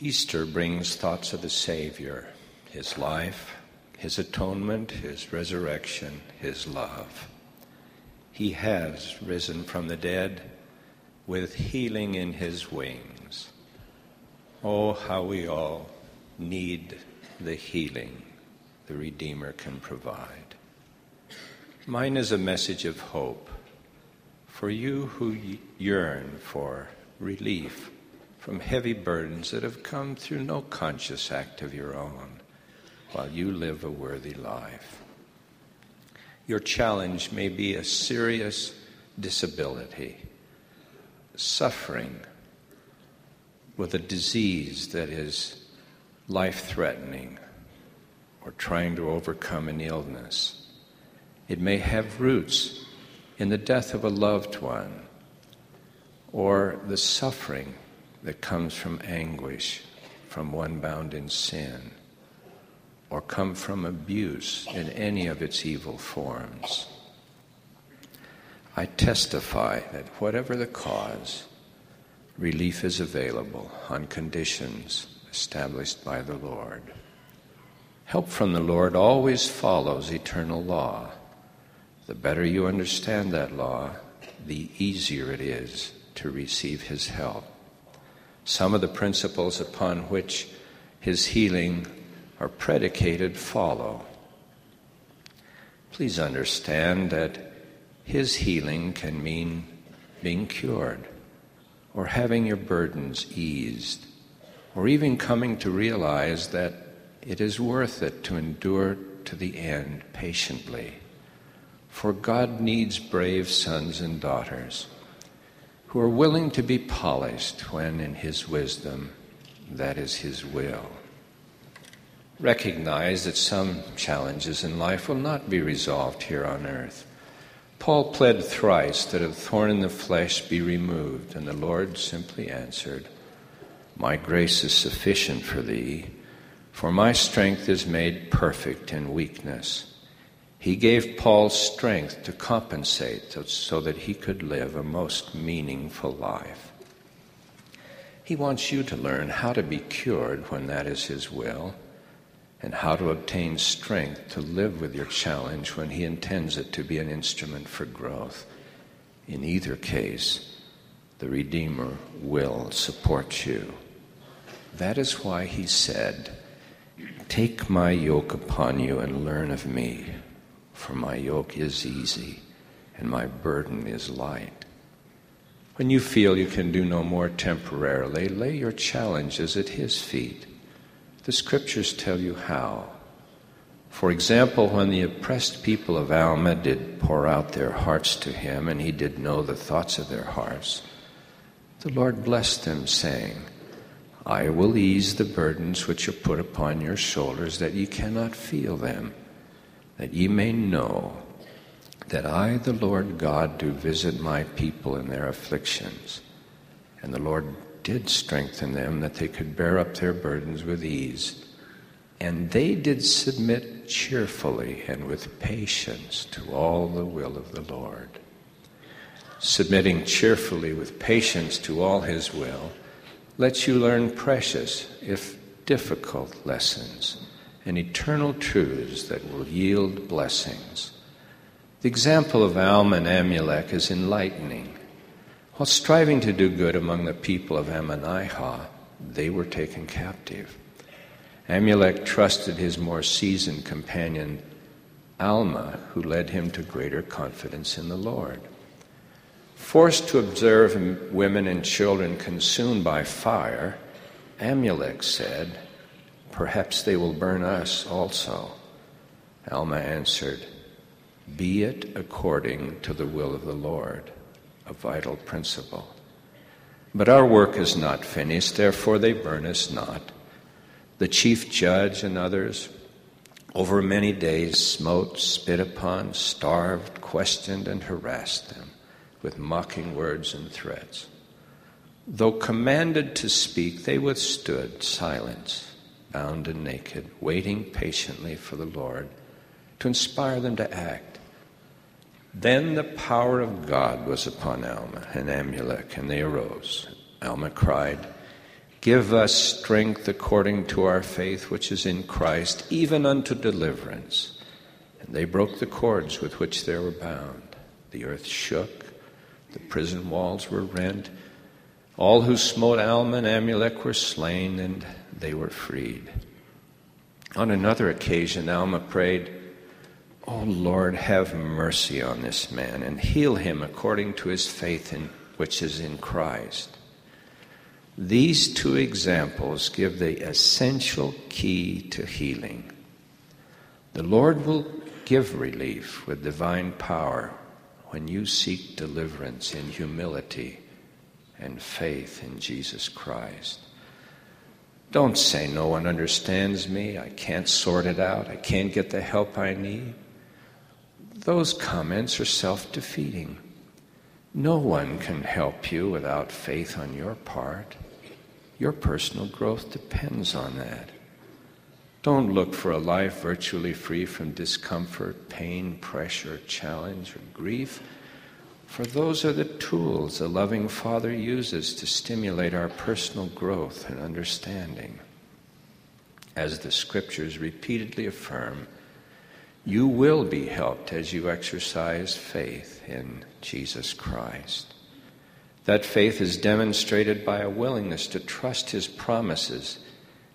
Easter brings thoughts of the Savior, his life, his atonement, his resurrection, his love. He has risen from the dead with healing in his wings. Oh, how we all need the healing the Redeemer can provide. Mine is a message of hope for you who yearn for relief from heavy burdens that have come through no conscious act of your own while you live a worthy life. Your challenge may be a serious disability, suffering with a disease that is life threatening or trying to overcome an illness. It may have roots in the death of a loved one or the suffering that comes from anguish from one bound in sin or come from abuse in any of its evil forms. I testify that whatever the cause, relief is available on conditions established by the Lord. Help from the Lord always follows eternal law. The better you understand that law, the easier it is to receive His help. Some of the principles upon which His healing are predicated follow. Please understand that His healing can mean being cured, or having your burdens eased, or even coming to realize that it is worth it to endure to the end patiently. For God needs brave sons and daughters who are willing to be polished when, in His wisdom, that is His will recognize that some challenges in life will not be resolved here on earth. Paul pled thrice that a thorn in the flesh be removed, and the Lord simply answered, My grace is sufficient for thee, for my strength is made perfect in weakness. He gave Paul strength to compensate so that he could live a most meaningful life. He wants you to learn how to be cured when that is his will and how to obtain strength to live with your challenge when He intends it to be an instrument for growth. In either case, the Redeemer will support you. That is why He said, Take my yoke upon you and learn of me, for my yoke is easy and my burden is light. When you feel you can do no more temporarily, lay your challenges at His feet the scriptures tell you how. For example, when the oppressed people of Alma did pour out their hearts to him, and he did know the thoughts of their hearts, the Lord blessed them, saying, I will ease the burdens which are put upon your shoulders, that ye cannot feel them, that ye may know that I, the Lord God, do visit my people in their afflictions. And the Lord did strengthen them that they could bear up their burdens with ease. And they did submit cheerfully and with patience to all the will of the Lord. Submitting cheerfully with patience to all His will lets you learn precious, if difficult, lessons and eternal truths that will yield blessings. The example of Alma and Amulek is enlightening. While striving to do good among the people of Ammonihah, they were taken captive. Amulek trusted his more seasoned companion Alma, who led him to greater confidence in the Lord. Forced to observe women and children consumed by fire, Amulek said, Perhaps they will burn us also. Alma answered, Be it according to the will of the Lord a vital principle. But our work is not finished, therefore they burn us not. The chief judge and others over many days smote, spit upon, starved, questioned, and harassed them with mocking words and threats. Though commanded to speak, they withstood silence, bound and naked, waiting patiently for the Lord to inspire them to act. Then the power of God was upon Alma and Amulek, and they arose. Alma cried, Give us strength according to our faith which is in Christ, even unto deliverance. And they broke the cords with which they were bound. The earth shook, the prison walls were rent. All who smote Alma and Amulek were slain, and they were freed. On another occasion, Alma prayed, O Lord, have mercy on this man and heal him according to his faith in, which is in Christ. These two examples give the essential key to healing. The Lord will give relief with divine power when you seek deliverance in humility and faith in Jesus Christ. Don't say, No one understands me, I can't sort it out, I can't get the help I need. Those comments are self defeating. No one can help you without faith on your part. Your personal growth depends on that. Don't look for a life virtually free from discomfort, pain, pressure, challenge, or grief, for those are the tools a loving Father uses to stimulate our personal growth and understanding. As the scriptures repeatedly affirm, you will be helped as you exercise faith in Jesus Christ. That faith is demonstrated by a willingness to trust his promises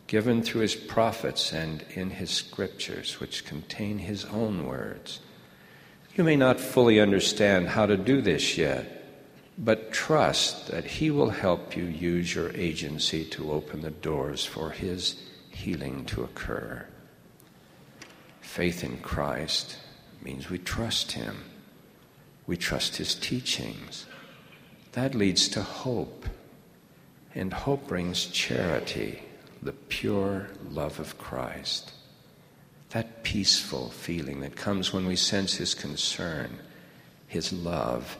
given through his prophets and in his scriptures, which contain his own words. You may not fully understand how to do this yet, but trust that he will help you use your agency to open the doors for his healing to occur. Faith in Christ means we trust him. We trust his teachings. That leads to hope. And hope brings charity, the pure love of Christ. That peaceful feeling that comes when we sense His concern, His love,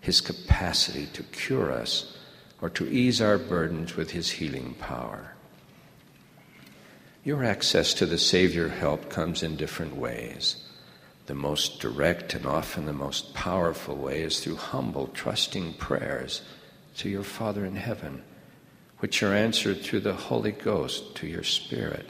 His capacity to cure us or to ease our burdens with His healing power. Your access to the Savior help comes in different ways. The most direct and often the most powerful way is through humble, trusting prayers to your Father in heaven, which are answered through the Holy Ghost to your spirit.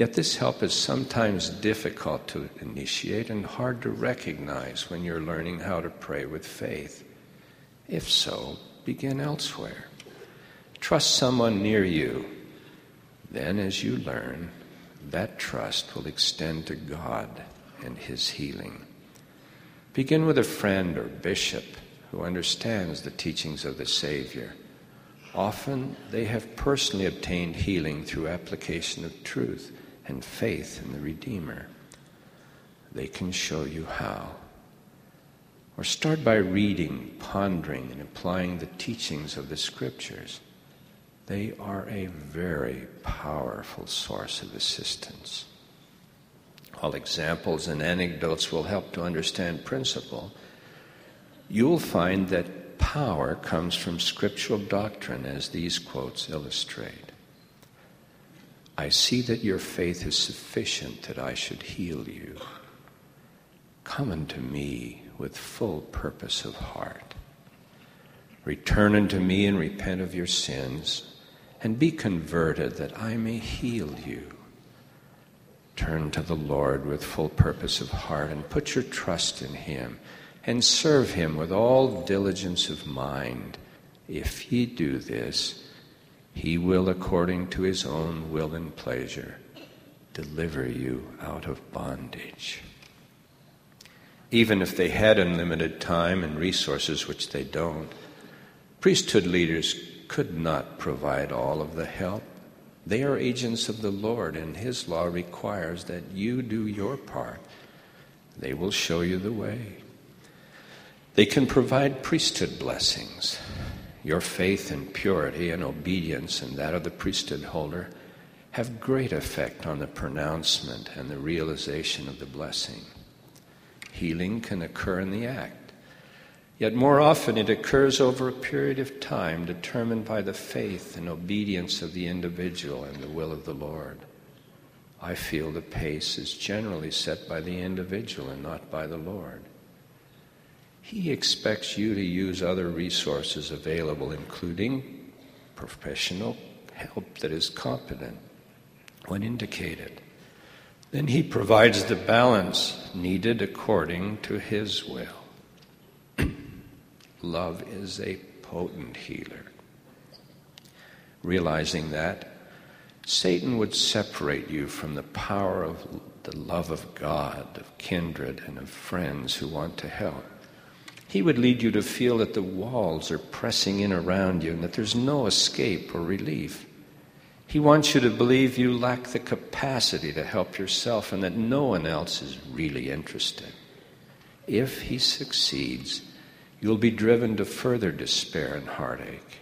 Yet this help is sometimes difficult to initiate and hard to recognize when you're learning how to pray with faith. If so, begin elsewhere. Trust someone near you. Then, as you learn, that trust will extend to God and his healing. Begin with a friend or bishop who understands the teachings of the Savior. Often they have personally obtained healing through application of truth and faith in the Redeemer. They can show you how. Or start by reading, pondering, and applying the teachings of the Scriptures. They are a very powerful source of assistance. While examples and anecdotes will help to understand principle, you will find that power comes from scriptural doctrine, as these quotes illustrate. I see that your faith is sufficient that I should heal you. Come unto me with full purpose of heart. Return unto me and repent of your sins, and be converted that I may heal you. Turn to the Lord with full purpose of heart and put your trust in Him and serve Him with all diligence of mind. If ye do this, He will, according to His own will and pleasure, deliver you out of bondage. Even if they had unlimited time and resources, which they don't, priesthood leaders could not provide all of the help they are agents of the Lord, and His law requires that you do your part. They will show you the way. They can provide priesthood blessings. Your faith and purity and obedience and that of the priesthood holder have great effect on the pronouncement and the realization of the blessing. Healing can occur in the act. Yet more often it occurs over a period of time determined by the faith and obedience of the individual and the will of the Lord. I feel the pace is generally set by the individual and not by the Lord. He expects you to use other resources available, including professional help that is competent when indicated. Then He provides the balance needed according to His will. Love is a potent healer. Realizing that, Satan would separate you from the power of the love of God, of kindred, and of friends who want to help. He would lead you to feel that the walls are pressing in around you and that there's no escape or relief. He wants you to believe you lack the capacity to help yourself and that no one else is really interested. If he succeeds, you'll be driven to further despair and heartache.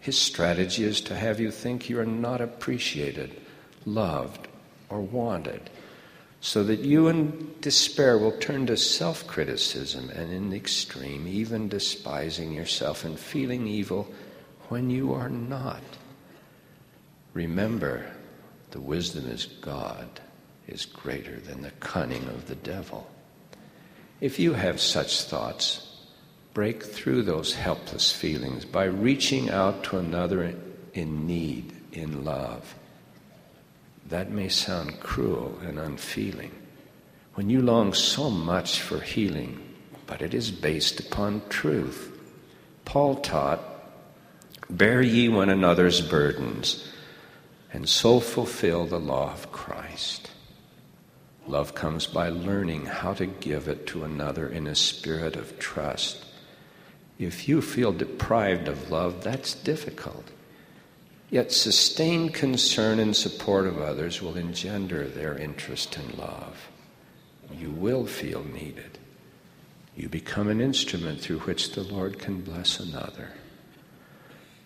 His strategy is to have you think you are not appreciated, loved, or wanted, so that you in despair will turn to self criticism and, in the extreme, even despising yourself and feeling evil when you are not. Remember, the wisdom is God is greater than the cunning of the devil. If you have such thoughts, break through those helpless feelings by reaching out to another in need, in love. That may sound cruel and unfeeling. When you long so much for healing, but it is based upon truth. Paul taught, Bear ye one another's burdens, and so fulfill the law of Christ. Love comes by learning how to give it to another in a spirit of trust if you feel deprived of love, that's difficult. Yet sustained concern and support of others will engender their interest in love. You will feel needed. You become an instrument through which the Lord can bless another.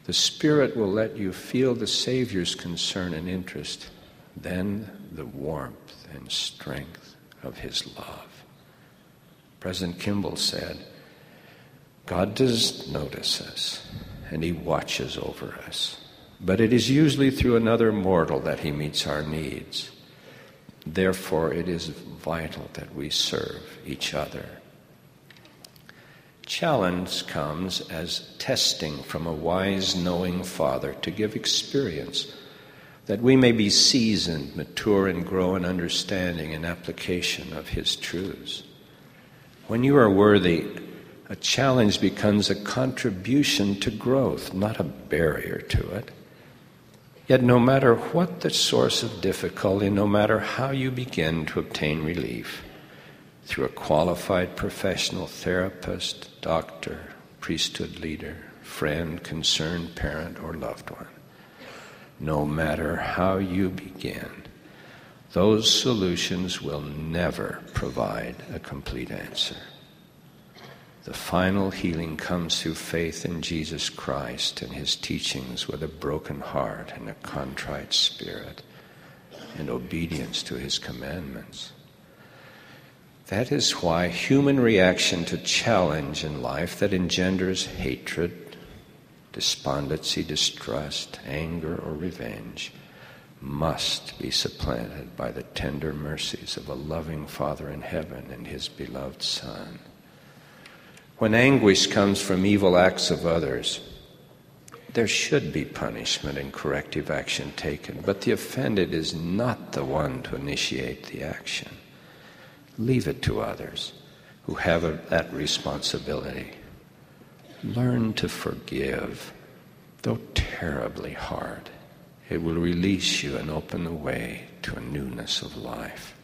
The Spirit will let you feel the Savior's concern and interest, then the warmth and strength of His love. President Kimball said, God does notice us and He watches over us. But it is usually through another mortal that He meets our needs. Therefore, it is vital that we serve each other. Challenge comes as testing from a wise, knowing Father to give experience, that we may be seasoned, mature, and grow in understanding and application of His truths. When you are worthy, a challenge becomes a contribution to growth, not a barrier to it. Yet, no matter what the source of difficulty, no matter how you begin to obtain relief, through a qualified professional therapist, doctor, priesthood leader, friend, concerned parent, or loved one, no matter how you begin, those solutions will never provide a complete answer. The final healing comes through faith in Jesus Christ and his teachings with a broken heart and a contrite spirit and obedience to his commandments. That is why human reaction to challenge in life that engenders hatred, despondency, distrust, anger, or revenge must be supplanted by the tender mercies of a loving Father in heaven and his beloved Son. When anguish comes from evil acts of others, there should be punishment and corrective action taken, but the offended is not the one to initiate the action. Leave it to others who have a, that responsibility. Learn to forgive, though terribly hard. It will release you and open the way to a newness of life.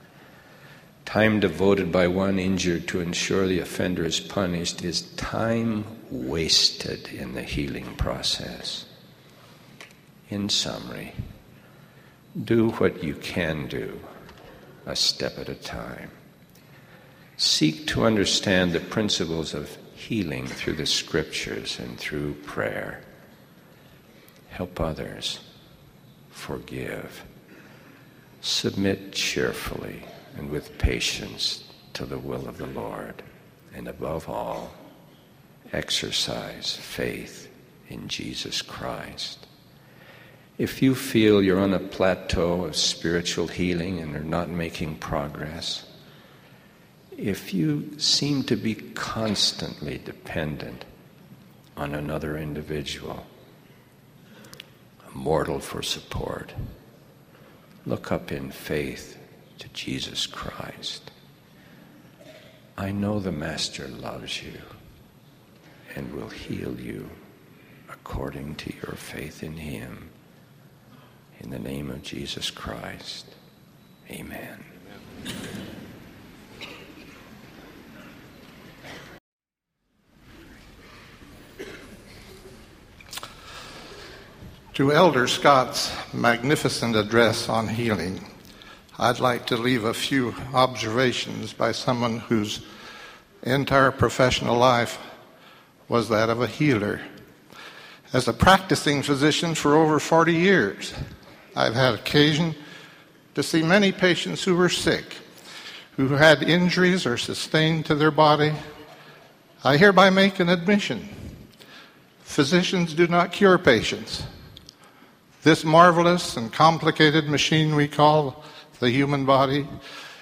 Time devoted by one injured to ensure the offender is punished is time wasted in the healing process. In summary, do what you can do, a step at a time. Seek to understand the principles of healing through the scriptures and through prayer. Help others. Forgive. Submit cheerfully and with patience to the will of the Lord. And above all, exercise faith in Jesus Christ. If you feel you're on a plateau of spiritual healing and are not making progress, if you seem to be constantly dependent on another individual, a mortal for support. Look up in faith to Jesus Christ. I know the Master loves you and will heal you according to your faith in Him. In the name of Jesus Christ, amen. To Elder Scott's magnificent address on healing, I'd like to leave a few observations by someone whose entire professional life was that of a healer. As a practicing physician for over 40 years, I've had occasion to see many patients who were sick, who had injuries or sustained to their body. I hereby make an admission physicians do not cure patients. This marvelous and complicated machine we call the human body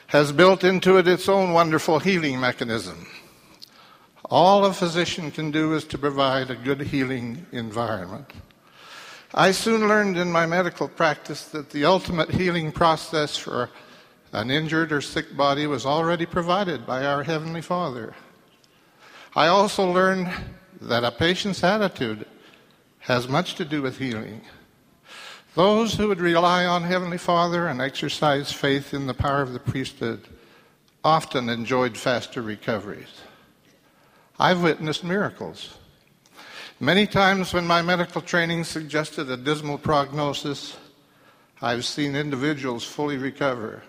has built into it its own wonderful healing mechanism. All a physician can do is to provide a good healing environment. I soon learned in my medical practice that the ultimate healing process for an injured or sick body was already provided by our Heavenly Father. I also learned that a patient's attitude has much to do with healing. Those who would rely on Heavenly Father and exercise faith in the power of the priesthood often enjoyed faster recoveries. I've witnessed miracles. Many times when my medical training suggested a dismal prognosis, I've seen individuals fully recover.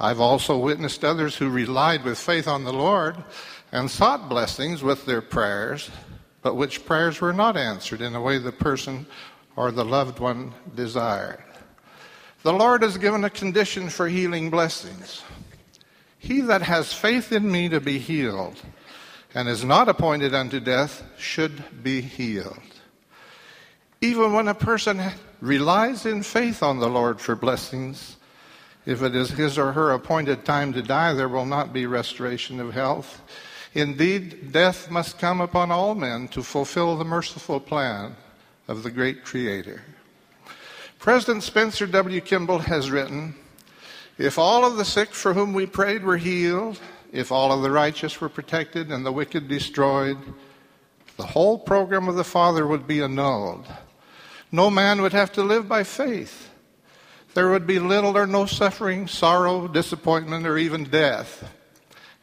I've also witnessed others who relied with faith on the Lord and sought blessings with their prayers, but which prayers were not answered in a way the person or the loved one desired. The Lord has given a condition for healing blessings. He that has faith in me to be healed and is not appointed unto death should be healed. Even when a person relies in faith on the Lord for blessings, if it is his or her appointed time to die, there will not be restoration of health. Indeed, death must come upon all men to fulfill the merciful plan of the great Creator. President Spencer W. Kimball has written If all of the sick for whom we prayed were healed, if all of the righteous were protected and the wicked destroyed, the whole program of the Father would be annulled. No man would have to live by faith. There would be little or no suffering, sorrow, disappointment, or even death.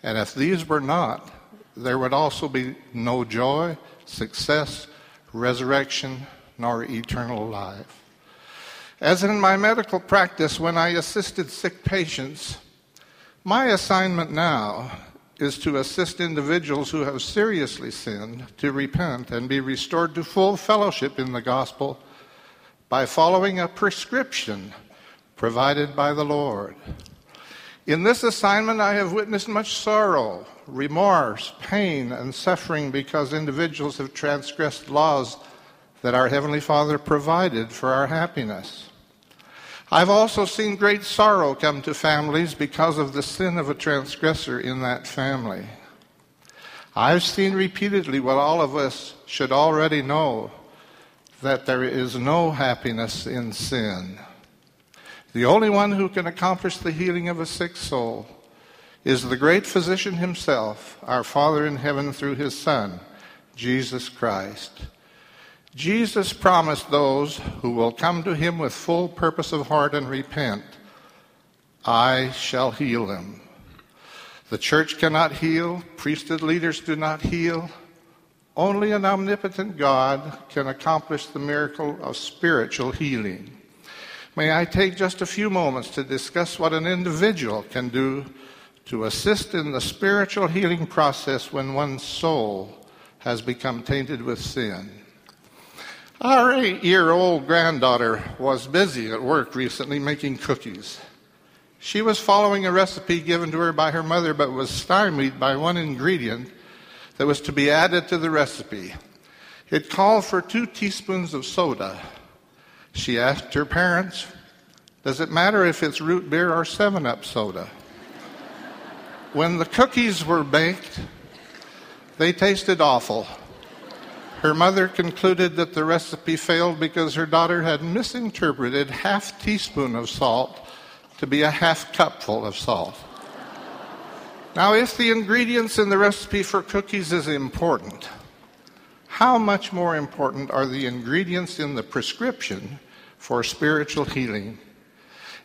And if these were not, there would also be no joy, success, resurrection, nor eternal life. As in my medical practice, when I assisted sick patients, my assignment now is to assist individuals who have seriously sinned to repent and be restored to full fellowship in the gospel by following a prescription provided by the Lord. In this assignment, I have witnessed much sorrow, remorse, pain, and suffering because individuals have transgressed laws that our Heavenly Father provided for our happiness. I've also seen great sorrow come to families because of the sin of a transgressor in that family. I've seen repeatedly what all of us should already know that there is no happiness in sin. The only one who can accomplish the healing of a sick soul is the great physician himself, our Father in heaven through his Son, Jesus Christ. Jesus promised those who will come to him with full purpose of heart and repent, I shall heal them. The church cannot heal, priesthood leaders do not heal. Only an omnipotent God can accomplish the miracle of spiritual healing. May I take just a few moments to discuss what an individual can do to assist in the spiritual healing process when one's soul has become tainted with sin. Our eight year old granddaughter was busy at work recently making cookies. She was following a recipe given to her by her mother, but was stymied by one ingredient that was to be added to the recipe. It called for two teaspoons of soda. She asked her parents, Does it matter if it's root beer or 7 Up soda? when the cookies were baked, they tasted awful. Her mother concluded that the recipe failed because her daughter had misinterpreted half teaspoon of salt to be a half cupful of salt. now, if the ingredients in the recipe for cookies is important, how much more important are the ingredients in the prescription for spiritual healing?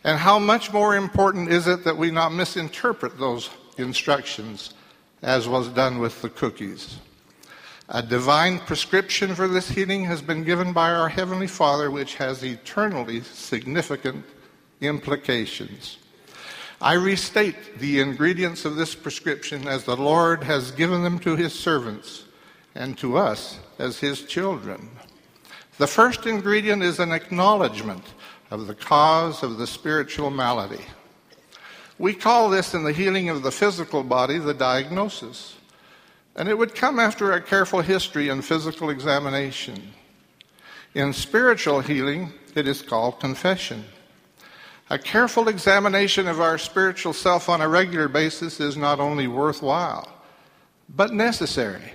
And how much more important is it that we not misinterpret those instructions as was done with the cookies? A divine prescription for this healing has been given by our Heavenly Father, which has eternally significant implications. I restate the ingredients of this prescription as the Lord has given them to His servants and to us as His children. The first ingredient is an acknowledgement of the cause of the spiritual malady. We call this in the healing of the physical body the diagnosis. And it would come after a careful history and physical examination. In spiritual healing, it is called confession. A careful examination of our spiritual self on a regular basis is not only worthwhile, but necessary.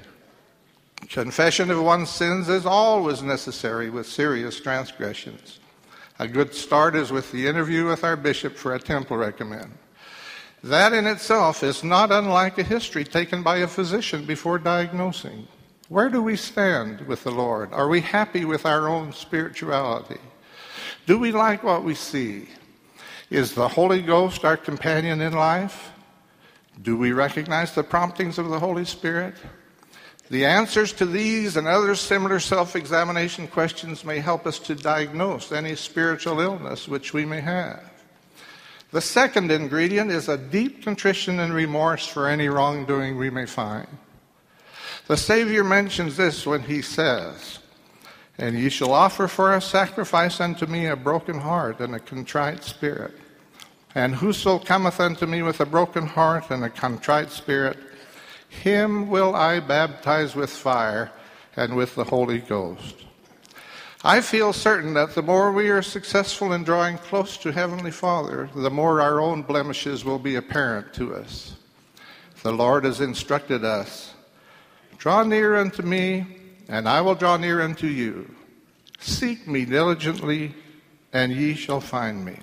Confession of one's sins is always necessary with serious transgressions. A good start is with the interview with our bishop for a temple recommend. That in itself is not unlike a history taken by a physician before diagnosing. Where do we stand with the Lord? Are we happy with our own spirituality? Do we like what we see? Is the Holy Ghost our companion in life? Do we recognize the promptings of the Holy Spirit? The answers to these and other similar self examination questions may help us to diagnose any spiritual illness which we may have. The second ingredient is a deep contrition and remorse for any wrongdoing we may find. The Savior mentions this when he says, And ye shall offer for a sacrifice unto me a broken heart and a contrite spirit. And whoso cometh unto me with a broken heart and a contrite spirit, him will I baptize with fire and with the Holy Ghost. I feel certain that the more we are successful in drawing close to Heavenly Father, the more our own blemishes will be apparent to us. The Lord has instructed us Draw near unto me, and I will draw near unto you. Seek me diligently, and ye shall find me.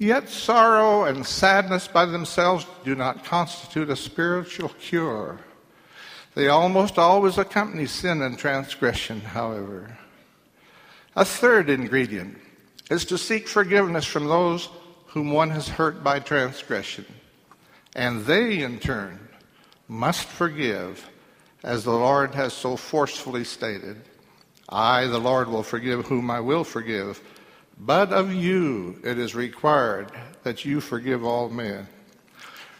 Yet sorrow and sadness by themselves do not constitute a spiritual cure. They almost always accompany sin and transgression, however. A third ingredient is to seek forgiveness from those whom one has hurt by transgression. And they, in turn, must forgive, as the Lord has so forcefully stated I, the Lord, will forgive whom I will forgive. But of you it is required that you forgive all men.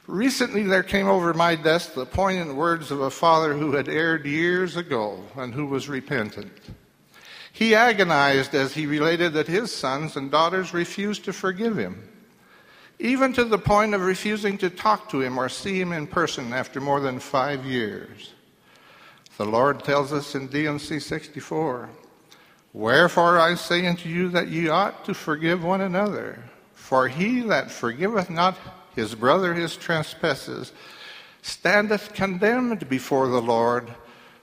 Recently, there came over my desk the poignant words of a father who had erred years ago and who was repentant. He agonized as he related that his sons and daughters refused to forgive him, even to the point of refusing to talk to him or see him in person after more than five years. The Lord tells us in D&C 64 Wherefore I say unto you that ye ought to forgive one another. For he that forgiveth not his brother his trespasses standeth condemned before the Lord,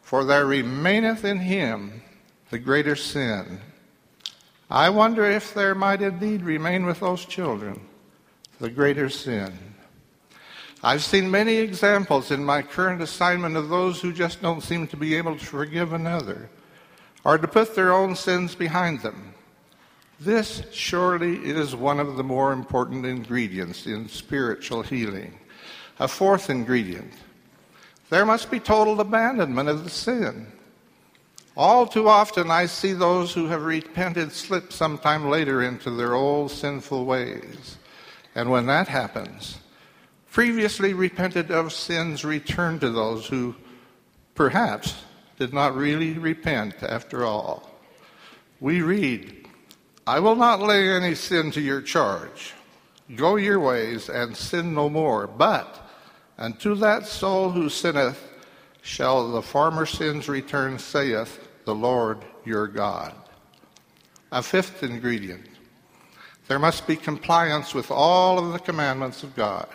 for there remaineth in him the greater sin. I wonder if there might indeed remain with those children the greater sin. I've seen many examples in my current assignment of those who just don't seem to be able to forgive another or to put their own sins behind them. This surely is one of the more important ingredients in spiritual healing. A fourth ingredient there must be total abandonment of the sin. All too often, I see those who have repented slip sometime later into their old sinful ways. And when that happens, previously repented of sins return to those who perhaps did not really repent after all. We read, I will not lay any sin to your charge. Go your ways and sin no more. But unto that soul who sinneth shall the former sins return, saith the Lord your God. A fifth ingredient there must be compliance with all of the commandments of God.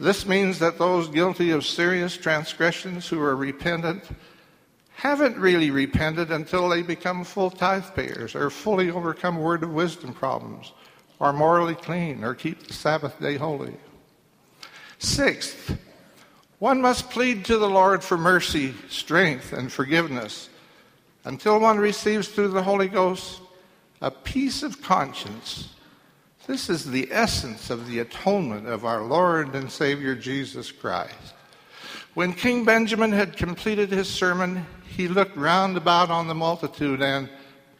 This means that those guilty of serious transgressions who are repentant haven't really repented until they become full tithe payers or fully overcome word of wisdom problems or morally clean or keep the Sabbath day holy. Sixth, one must plead to the Lord for mercy, strength, and forgiveness until one receives through the Holy Ghost a peace of conscience. This is the essence of the atonement of our Lord and Savior Jesus Christ. When King Benjamin had completed his sermon, he looked round about on the multitude, and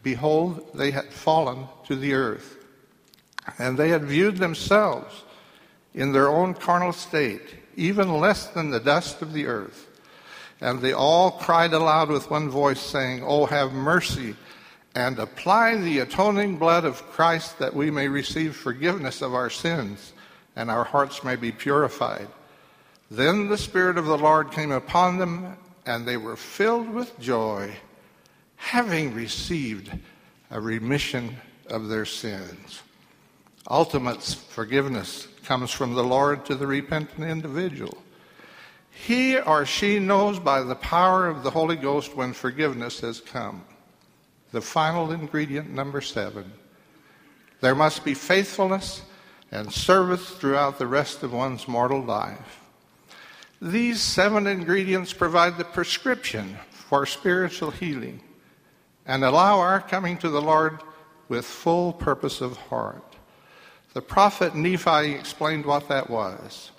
behold, they had fallen to the earth. And they had viewed themselves in their own carnal state, even less than the dust of the earth. And they all cried aloud with one voice, saying, Oh, have mercy, and apply the atoning blood of Christ that we may receive forgiveness of our sins, and our hearts may be purified. Then the Spirit of the Lord came upon them, and they were filled with joy, having received a remission of their sins. Ultimate forgiveness comes from the Lord to the repentant individual. He or she knows by the power of the Holy Ghost when forgiveness has come. The final ingredient, number seven. There must be faithfulness and service throughout the rest of one's mortal life. These seven ingredients provide the prescription for spiritual healing and allow our coming to the Lord with full purpose of heart. The prophet Nephi explained what that was.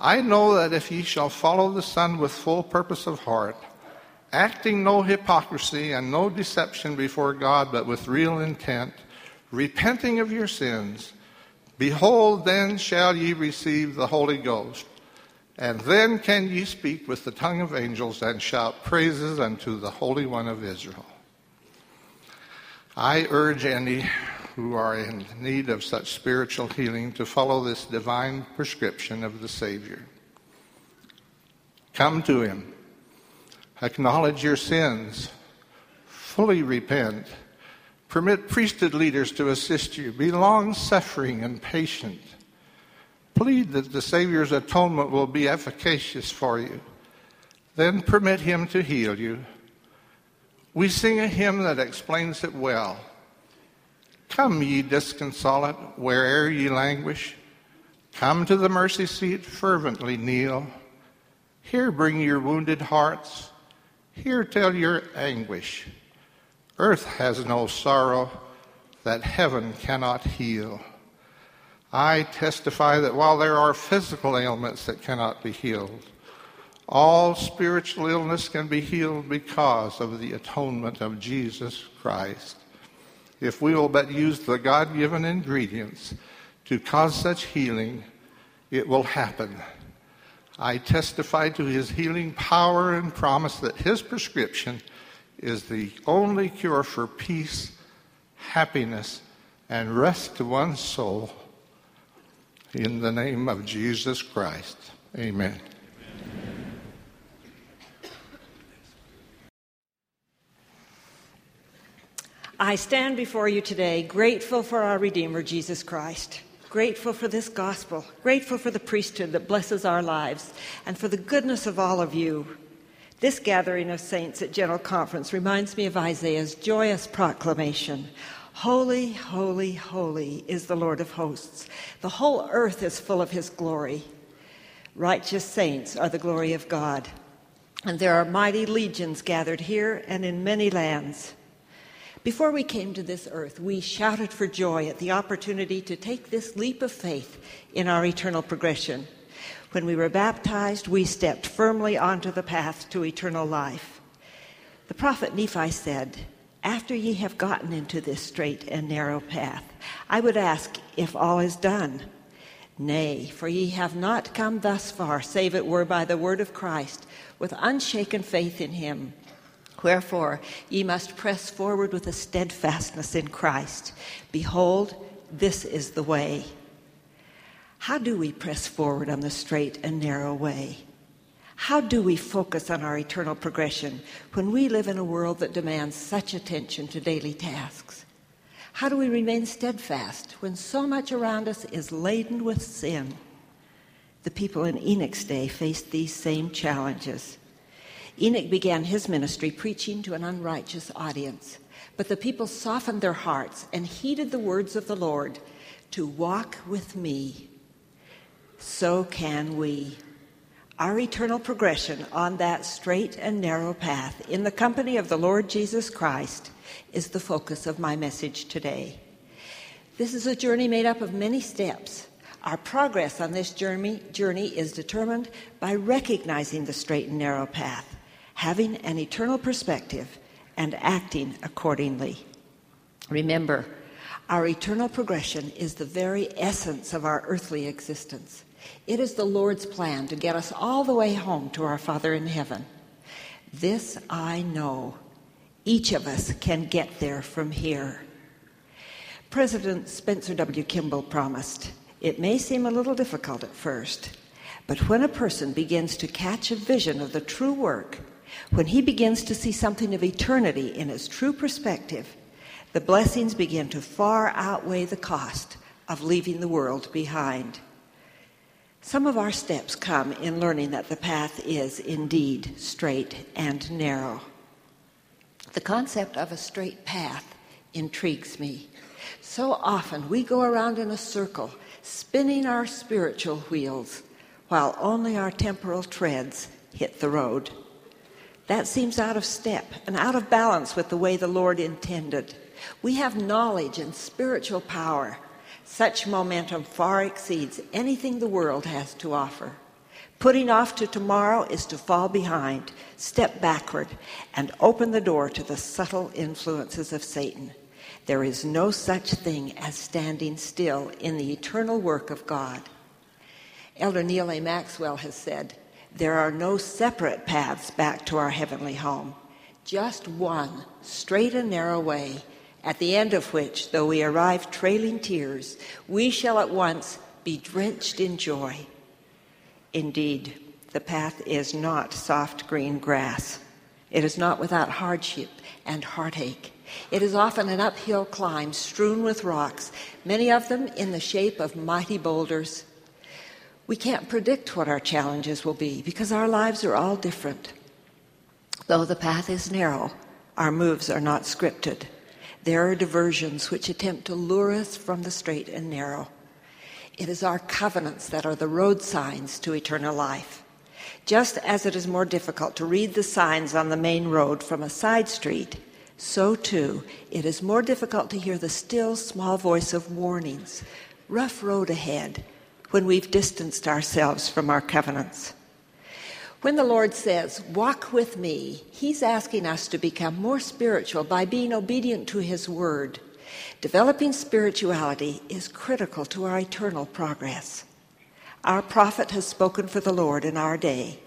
I know that if ye shall follow the Son with full purpose of heart, acting no hypocrisy and no deception before God, but with real intent, repenting of your sins, behold, then shall ye receive the Holy Ghost. And then can ye speak with the tongue of angels and shout praises unto the Holy One of Israel. I urge any who are in need of such spiritual healing to follow this divine prescription of the Savior. Come to Him, acknowledge your sins, fully repent, permit priesthood leaders to assist you, be long suffering and patient. Plead that the Savior's atonement will be efficacious for you. Then permit Him to heal you. We sing a hymn that explains it well. Come, ye disconsolate, where'er ye languish. Come to the mercy seat, fervently kneel. Here bring your wounded hearts. Here tell your anguish. Earth has no sorrow that heaven cannot heal. I testify that while there are physical ailments that cannot be healed, all spiritual illness can be healed because of the atonement of Jesus Christ if we will but use the God given ingredients to cause such healing, it will happen. I testify to his healing power and promise that his prescription is the only cure for peace, happiness, and rest to one's soul. In the name of Jesus Christ, amen. I stand before you today grateful for our Redeemer, Jesus Christ, grateful for this gospel, grateful for the priesthood that blesses our lives, and for the goodness of all of you. This gathering of saints at General Conference reminds me of Isaiah's joyous proclamation Holy, holy, holy is the Lord of hosts. The whole earth is full of his glory. Righteous saints are the glory of God. And there are mighty legions gathered here and in many lands. Before we came to this earth, we shouted for joy at the opportunity to take this leap of faith in our eternal progression. When we were baptized, we stepped firmly onto the path to eternal life. The prophet Nephi said, After ye have gotten into this straight and narrow path, I would ask if all is done. Nay, for ye have not come thus far, save it were by the word of Christ, with unshaken faith in him Wherefore, ye must press forward with a steadfastness in Christ. Behold, this is the way. How do we press forward on the straight and narrow way? How do we focus on our eternal progression when we live in a world that demands such attention to daily tasks? How do we remain steadfast when so much around us is laden with sin? The people in Enoch's day faced these same challenges. Enoch began his ministry preaching to an unrighteous audience. But the people softened their hearts and heeded the words of the Lord to walk with me. So can we. Our eternal progression on that straight and narrow path in the company of the Lord Jesus Christ is the focus of my message today. This is a journey made up of many steps. Our progress on this journey, journey is determined by recognizing the straight and narrow path, having an eternal perspective, and acting accordingly. Remember, our eternal progression is the very essence of our earthly existence. It is the Lord's plan to get us all the way home to our Father in heaven. This I know. Each of us can get there from here. President Spencer W. Kimball promised, It may seem a little difficult at first, but when a person begins to catch a vision of the true work when he begins to see something of eternity in its true perspective, the blessings begin to far outweigh the cost of leaving the world behind. Some of our steps come in learning that the path is indeed straight and narrow. The concept of a straight path intrigues me. So often we go around in a circle, spinning our spiritual wheels, while only our temporal treads hit the road. That seems out of step and out of balance with the way the Lord intended. We have knowledge and spiritual power. Such momentum far exceeds anything the world has to offer. Putting off to tomorrow is to fall behind, step backward, and open the door to the subtle influences of Satan. There is no such thing as standing still in the eternal work of God. Elder Neal A. Maxwell has said, there are no separate paths back to our heavenly home, just one straight and narrow way, at the end of which, though we arrive trailing tears, we shall at once be drenched in joy. Indeed, the path is not soft green grass. It is not without hardship and heartache. It is often an uphill climb strewn with rocks, many of them in the shape of mighty boulders we can't predict what our challenges will be because our lives are all different. Though the path is narrow, our moves are not scripted. There are diversions which attempt to lure us from the straight and narrow. It is our covenants that are the road signs to eternal life. Just as it is more difficult to read the signs on the main road from a side street, so too it is more difficult to hear the still small voice of warnings. Rough road ahead when we've distanced ourselves from our covenants. When the Lord says, Walk with me, He's asking us to become more spiritual by being obedient to His word. Developing spirituality is critical to our eternal progress. Our prophet has spoken for the Lord in our day,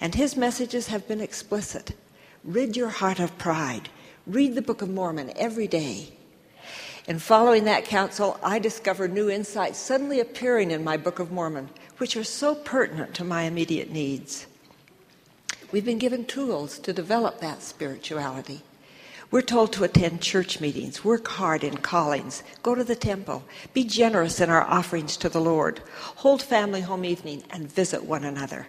and his messages have been explicit. Rid your heart of pride. Read the Book of Mormon every day. In following that counsel, I discovered new insights suddenly appearing in my Book of Mormon, which are so pertinent to my immediate needs. We've been given tools to develop that spirituality. We're told to attend church meetings, work hard in callings, go to the temple, be generous in our offerings to the Lord, hold family home evening, and visit one another.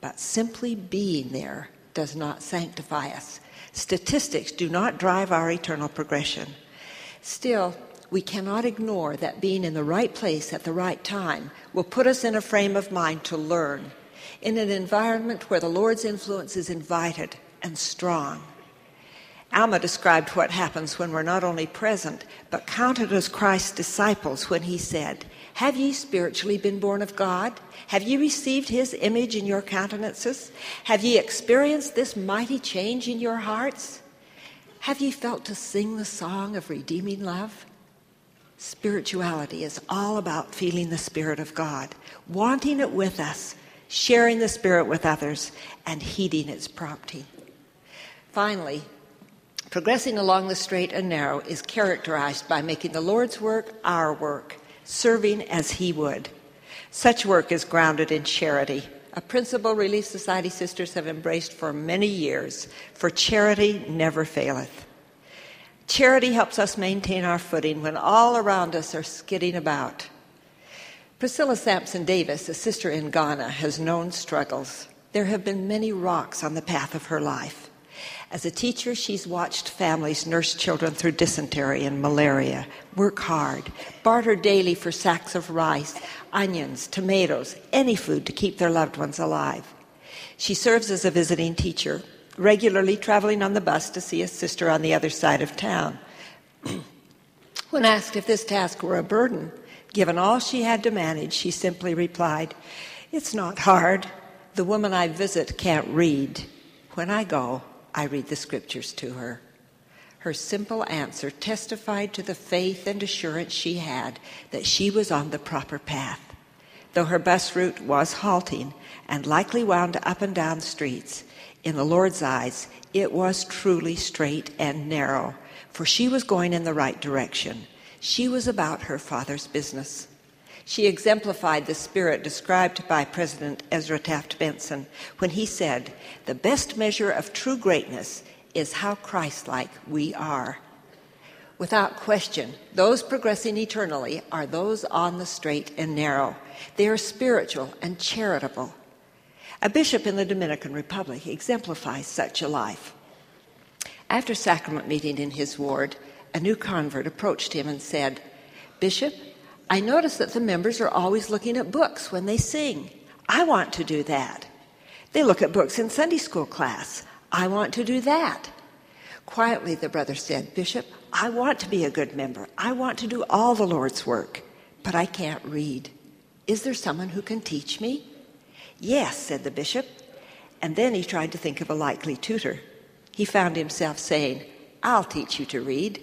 But simply being there does not sanctify us. Statistics do not drive our eternal progression. Still, we cannot ignore that being in the right place at the right time will put us in a frame of mind to learn, in an environment where the Lord's influence is invited and strong. Alma described what happens when we're not only present, but counted as Christ's disciples when he said, Have ye spiritually been born of God? Have ye received his image in your countenances? Have ye experienced this mighty change in your hearts? Have ye felt to sing the song of redeeming love? Spirituality is all about feeling the Spirit of God, wanting it with us, sharing the Spirit with others, and heeding its prompting. Finally, progressing along the straight and narrow is characterized by making the Lord's work our work, serving as He would. Such work is grounded in charity a principle Relief Society sisters have embraced for many years, for charity never faileth. Charity helps us maintain our footing when all around us are skidding about. Priscilla Sampson Davis, a sister in Ghana, has known struggles. There have been many rocks on the path of her life. As a teacher, she's watched families nurse children through dysentery and malaria, work hard, barter daily for sacks of rice, onions, tomatoes, any food to keep their loved ones alive. She serves as a visiting teacher, regularly traveling on the bus to see a sister on the other side of town. when asked if this task were a burden, given all she had to manage, she simply replied, It's not hard. The woman I visit can't read. When I go, I read the scriptures to her. Her simple answer testified to the faith and assurance she had that she was on the proper path. Though her bus route was halting and likely wound up and down streets, in the Lord's eyes, it was truly straight and narrow, for she was going in the right direction. She was about her Father's business. She exemplified the spirit described by President Ezra Taft Benson when he said, The best measure of true greatness is how Christ like we are. Without question, those progressing eternally are those on the straight and narrow. They are spiritual and charitable. A bishop in the Dominican Republic exemplifies such a life. After sacrament meeting in his ward, a new convert approached him and said, Bishop, I notice that the members are always looking at books when they sing. I want to do that. They look at books in Sunday school class. I want to do that. Quietly, the brother said, Bishop, I want to be a good member. I want to do all the Lord's work, but I can't read. Is there someone who can teach me? Yes, said the bishop. And then he tried to think of a likely tutor. He found himself saying, I'll teach you to read.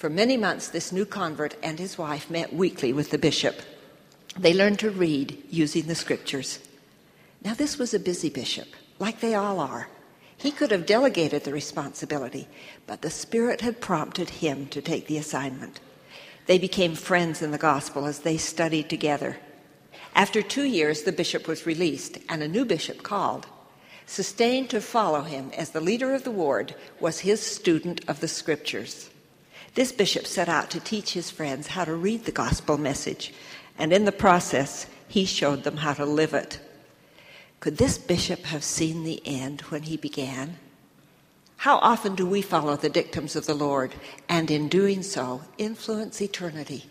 For many months, this new convert and his wife met weekly with the bishop. They learned to read using the scriptures. Now, this was a busy bishop, like they all are. He could have delegated the responsibility, but the Spirit had prompted him to take the assignment. They became friends in the gospel as they studied together. After two years, the bishop was released, and a new bishop called. Sustained to follow him as the leader of the ward was his student of the scriptures. This bishop set out to teach his friends how to read the gospel message, and in the process, he showed them how to live it. Could this bishop have seen the end when he began? How often do we follow the dictums of the Lord and in doing so influence eternity?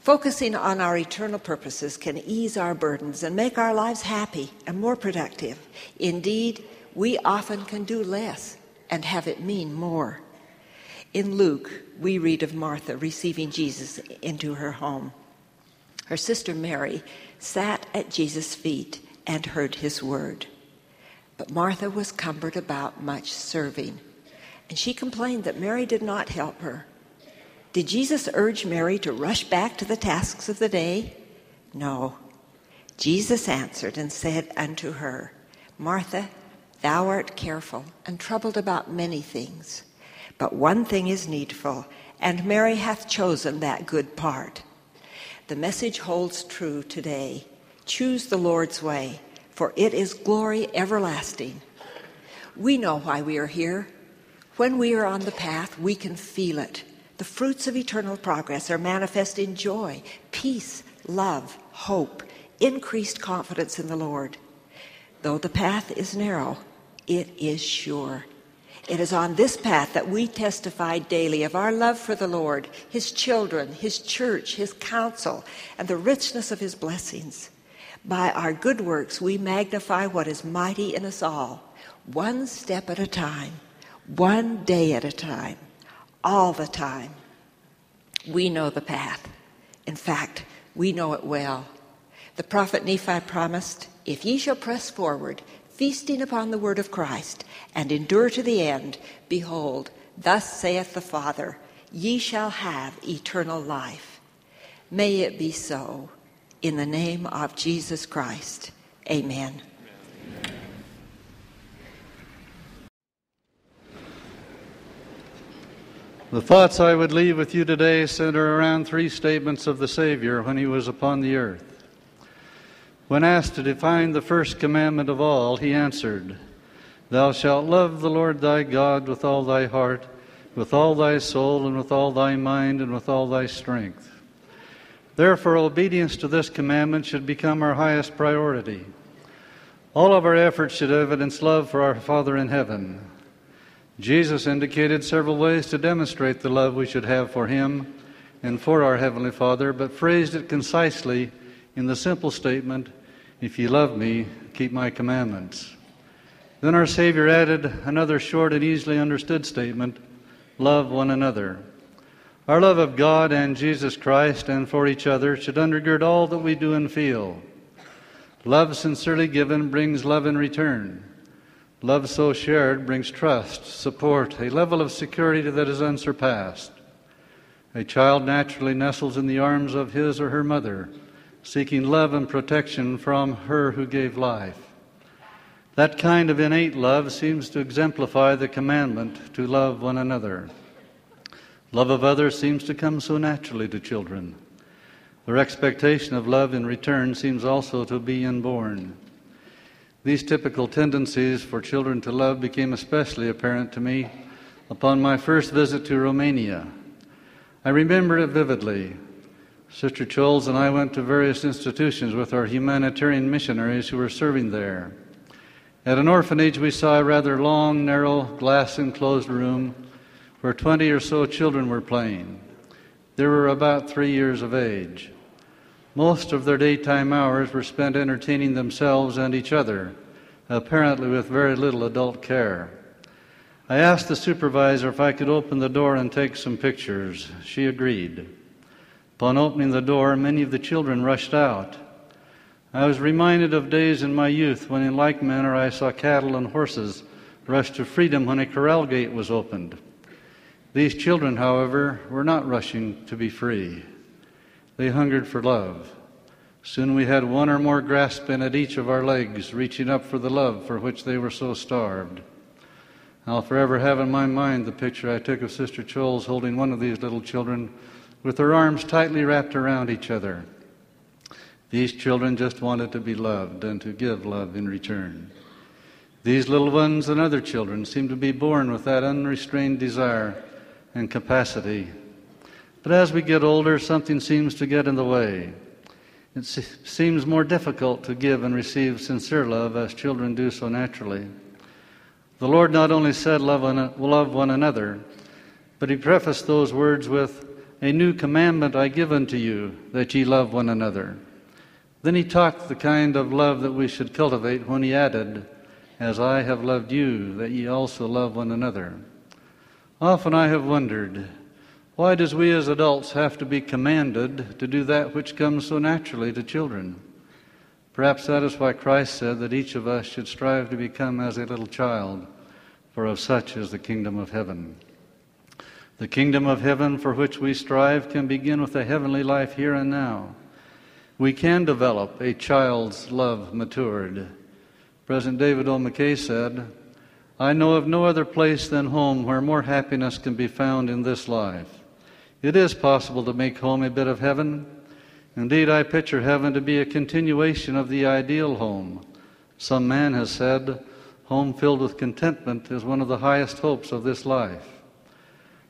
Focusing on our eternal purposes can ease our burdens and make our lives happy and more productive. Indeed, we often can do less and have it mean more. In Luke, we read of Martha receiving Jesus into her home. Her sister Mary sat at Jesus' feet and heard his word. But Martha was cumbered about much serving, and she complained that Mary did not help her. Did Jesus urge Mary to rush back to the tasks of the day? No. Jesus answered and said unto her, Martha, thou art careful and troubled about many things but one thing is needful, and Mary hath chosen that good part. The message holds true today. Choose the Lord's way, for it is glory everlasting. We know why we are here. When we are on the path, we can feel it. The fruits of eternal progress are manifest in joy, peace, love, hope, increased confidence in the Lord. Though the path is narrow, it is sure. It is on this path that we testify daily of our love for the Lord, His children, His church, His counsel, and the richness of His blessings. By our good works, we magnify what is mighty in us all, one step at a time, one day at a time, all the time. We know the path. In fact, we know it well. The prophet Nephi promised, If ye shall press forward, feasting upon the word of Christ, and endure to the end, behold, thus saith the Father, ye shall have eternal life. May it be so. In the name of Jesus Christ. Amen. The thoughts I would leave with you today center around three statements of the Savior when he was upon the earth. When asked to define the first commandment of all, he answered, Thou shalt love the Lord thy God with all thy heart, with all thy soul, and with all thy mind, and with all thy strength. Therefore, obedience to this commandment should become our highest priority. All of our efforts should evidence love for our Father in heaven. Jesus indicated several ways to demonstrate the love we should have for Him and for our Heavenly Father, but phrased it concisely in the simple statement, If you love me, keep my commandments. Then our Savior added another short and easily understood statement love one another. Our love of God and Jesus Christ and for each other should undergird all that we do and feel. Love sincerely given brings love in return. Love so shared brings trust, support, a level of security that is unsurpassed. A child naturally nestles in the arms of his or her mother, seeking love and protection from her who gave life. That kind of innate love seems to exemplify the commandment to love one another. Love of others seems to come so naturally to children. Their expectation of love in return seems also to be inborn. These typical tendencies for children to love became especially apparent to me upon my first visit to Romania. I remember it vividly. Sister Choles and I went to various institutions with our humanitarian missionaries who were serving there. At an orphanage, we saw a rather long, narrow, glass enclosed room where 20 or so children were playing. They were about three years of age. Most of their daytime hours were spent entertaining themselves and each other, apparently with very little adult care. I asked the supervisor if I could open the door and take some pictures. She agreed. Upon opening the door, many of the children rushed out. I was reminded of days in my youth when, in like manner, I saw cattle and horses rush to freedom when a corral gate was opened. These children, however, were not rushing to be free. They hungered for love. Soon we had one or more grasping at each of our legs, reaching up for the love for which they were so starved. I'll forever have in my mind the picture I took of Sister Choles holding one of these little children with her arms tightly wrapped around each other. These children just wanted to be loved and to give love in return. These little ones and other children seem to be born with that unrestrained desire and capacity. But as we get older, something seems to get in the way. It seems more difficult to give and receive sincere love as children do so naturally. The Lord not only said, Love one, love one another, but He prefaced those words with, A new commandment I give unto you, that ye love one another. Then he talked the kind of love that we should cultivate when he added, As I have loved you, that ye also love one another. Often I have wondered, why does we as adults have to be commanded to do that which comes so naturally to children? Perhaps that is why Christ said that each of us should strive to become as a little child, for of such is the kingdom of heaven. The kingdom of heaven for which we strive can begin with a heavenly life here and now we can develop a child's love matured. President David O. McKay said, I know of no other place than home where more happiness can be found in this life. It is possible to make home a bit of heaven. Indeed, I picture heaven to be a continuation of the ideal home. Some man has said, home filled with contentment is one of the highest hopes of this life.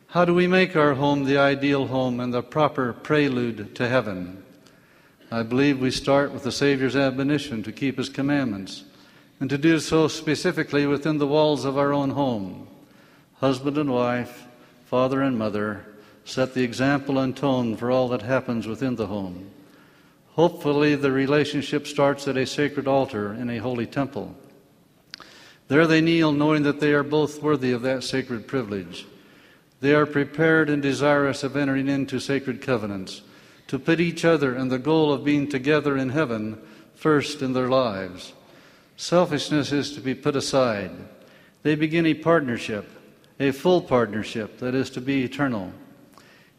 How do we make our home the ideal home and the proper prelude to heaven? I believe we start with the Savior's admonition to keep His commandments and to do so specifically within the walls of our own home. Husband and wife, father and mother, set the example and tone for all that happens within the home. Hopefully, the relationship starts at a sacred altar in a holy temple. There they kneel, knowing that they are both worthy of that sacred privilege. They are prepared and desirous of entering into sacred covenants to put each other and the goal of being together in heaven first in their lives. Selfishness is to be put aside. They begin a partnership, a full partnership that is to be eternal.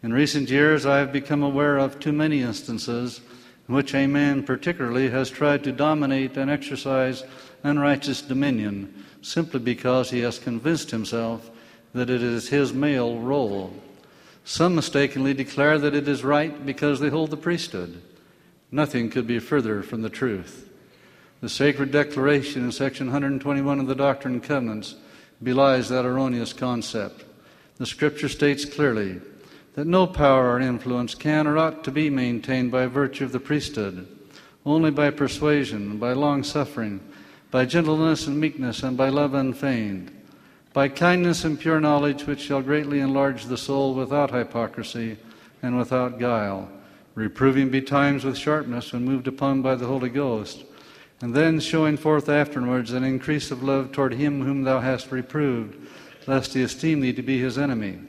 In recent years, I have become aware of too many instances in which a man, particularly, has tried to dominate and exercise unrighteous dominion simply because he has convinced himself that it is his male role. Some mistakenly declare that it is right because they hold the priesthood. Nothing could be further from the truth. The sacred declaration in section 121 of the Doctrine and Covenants belies that erroneous concept. The scripture states clearly that no power or influence can or ought to be maintained by virtue of the priesthood, only by persuasion, by long suffering, by gentleness and meekness, and by love unfeigned, by kindness and pure knowledge, which shall greatly enlarge the soul without hypocrisy and without guile, reproving betimes with sharpness when moved upon by the Holy Ghost, and then showing forth afterwards an increase of love toward him whom thou hast reproved, lest he esteem thee to be his enemy,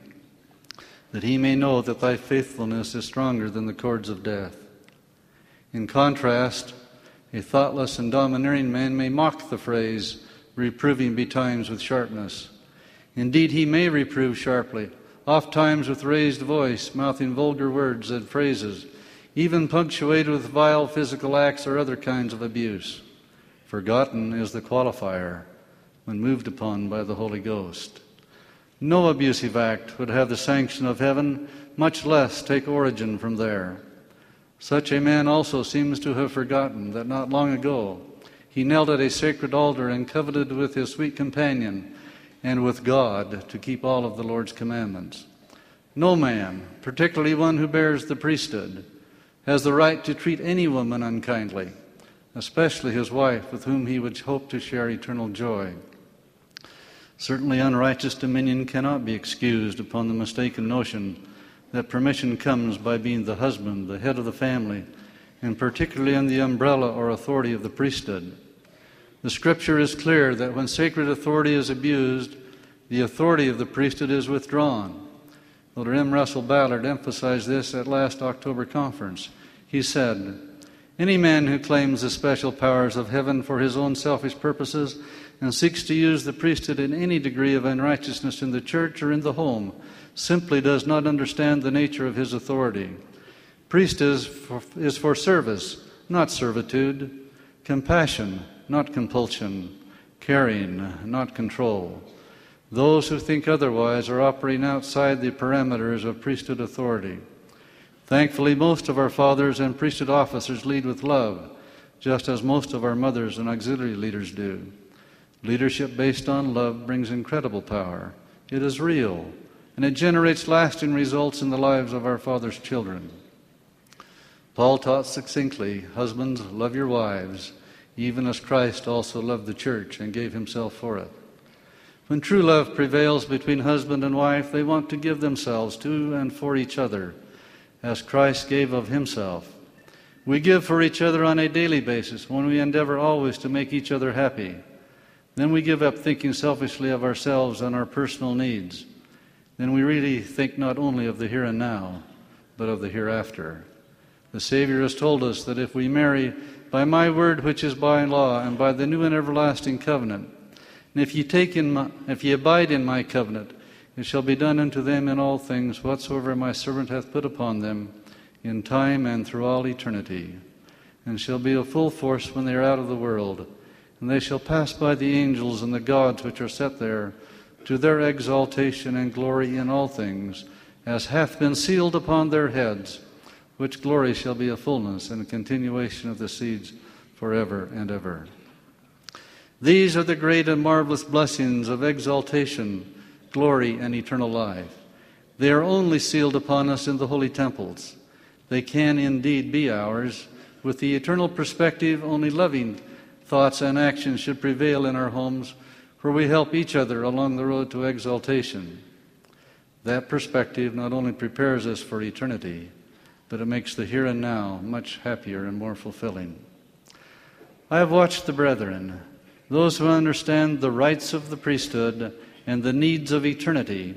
that he may know that thy faithfulness is stronger than the cords of death. In contrast, a thoughtless and domineering man may mock the phrase, reproving betimes with sharpness. Indeed, he may reprove sharply, oft times with raised voice, mouthing vulgar words and phrases, even punctuated with vile physical acts or other kinds of abuse. Forgotten is the qualifier when moved upon by the Holy Ghost. No abusive act would have the sanction of heaven, much less take origin from there. Such a man also seems to have forgotten that not long ago he knelt at a sacred altar and coveted with his sweet companion and with God to keep all of the Lord's commandments. No man, particularly one who bears the priesthood, has the right to treat any woman unkindly, especially his wife, with whom he would hope to share eternal joy. Certainly, unrighteous dominion cannot be excused upon the mistaken notion that permission comes by being the husband, the head of the family, and particularly in the umbrella or authority of the priesthood. The scripture is clear that when sacred authority is abused, the authority of the priesthood is withdrawn. Elder M. Russell Ballard emphasized this at last October conference. He said, Any man who claims the special powers of heaven for his own selfish purposes and seeks to use the priesthood in any degree of unrighteousness in the church or in the home simply does not understand the nature of his authority. Priest is for, is for service, not servitude, compassion, not compulsion, caring, not control. Those who think otherwise are operating outside the parameters of priesthood authority. Thankfully, most of our fathers and priesthood officers lead with love, just as most of our mothers and auxiliary leaders do. Leadership based on love brings incredible power. It is real, and it generates lasting results in the lives of our Father's children. Paul taught succinctly Husbands, love your wives, even as Christ also loved the church and gave himself for it. When true love prevails between husband and wife, they want to give themselves to and for each other, as Christ gave of himself. We give for each other on a daily basis when we endeavor always to make each other happy. Then we give up thinking selfishly of ourselves and our personal needs then we really think not only of the here and now, but of the hereafter. The Savior has told us that if we marry by my word which is by law, and by the new and everlasting covenant, and if ye take in my, if ye abide in my covenant, it shall be done unto them in all things whatsoever my servant hath put upon them, in time and through all eternity, and shall be of full force when they are out of the world, and they shall pass by the angels and the gods which are set there to their exaltation and glory in all things, as hath been sealed upon their heads, which glory shall be a fullness and a continuation of the seeds forever and ever. These are the great and marvelous blessings of exaltation, glory, and eternal life. They are only sealed upon us in the holy temples. They can indeed be ours. With the eternal perspective, only loving thoughts and actions should prevail in our homes where we help each other along the road to exaltation. That perspective not only prepares us for eternity, but it makes the here and now much happier and more fulfilling. I have watched the brethren, those who understand the rights of the priesthood and the needs of eternity,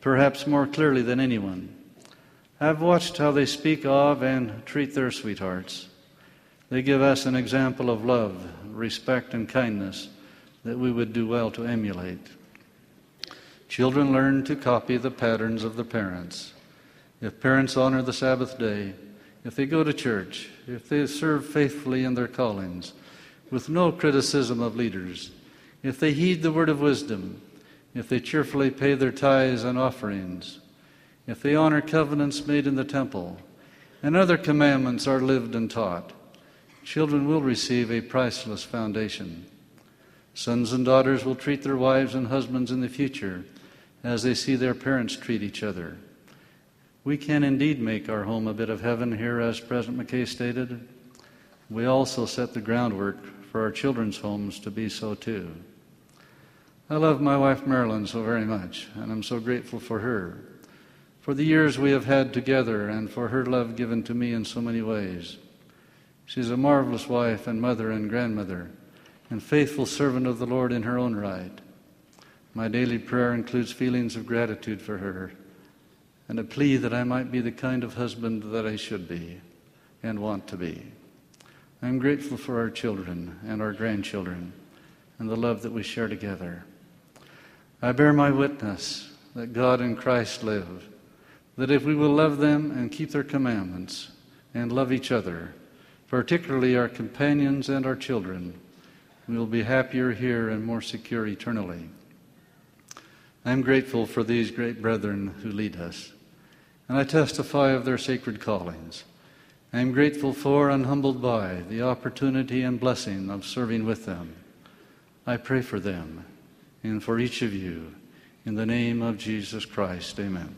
perhaps more clearly than anyone. I have watched how they speak of and treat their sweethearts. They give us an example of love, respect, and kindness that we would do well to emulate. Children learn to copy the patterns of the parents. If parents honor the Sabbath day, if they go to church, if they serve faithfully in their callings, with no criticism of leaders, if they heed the word of wisdom, if they cheerfully pay their tithes and offerings, if they honor covenants made in the temple, and other commandments are lived and taught, children will receive a priceless foundation. Sons and daughters will treat their wives and husbands in the future as they see their parents treat each other. We can indeed make our home a bit of heaven here, as President McKay stated. We also set the groundwork for our children's homes to be so too. I love my wife Marilyn so very much, and I'm so grateful for her, for the years we have had together, and for her love given to me in so many ways. She's a marvelous wife and mother and grandmother, and faithful servant of the Lord in her own right. My daily prayer includes feelings of gratitude for her and a plea that I might be the kind of husband that I should be and want to be. I'm grateful for our children and our grandchildren and the love that we share together. I bear my witness that God and Christ live, that if we will love them and keep their commandments and love each other, particularly our companions and our children, we will be happier here and more secure eternally. I am grateful for these great brethren who lead us, and I testify of their sacred callings. I am grateful for and humbled by the opportunity and blessing of serving with them. I pray for them and for each of you. In the name of Jesus Christ, amen.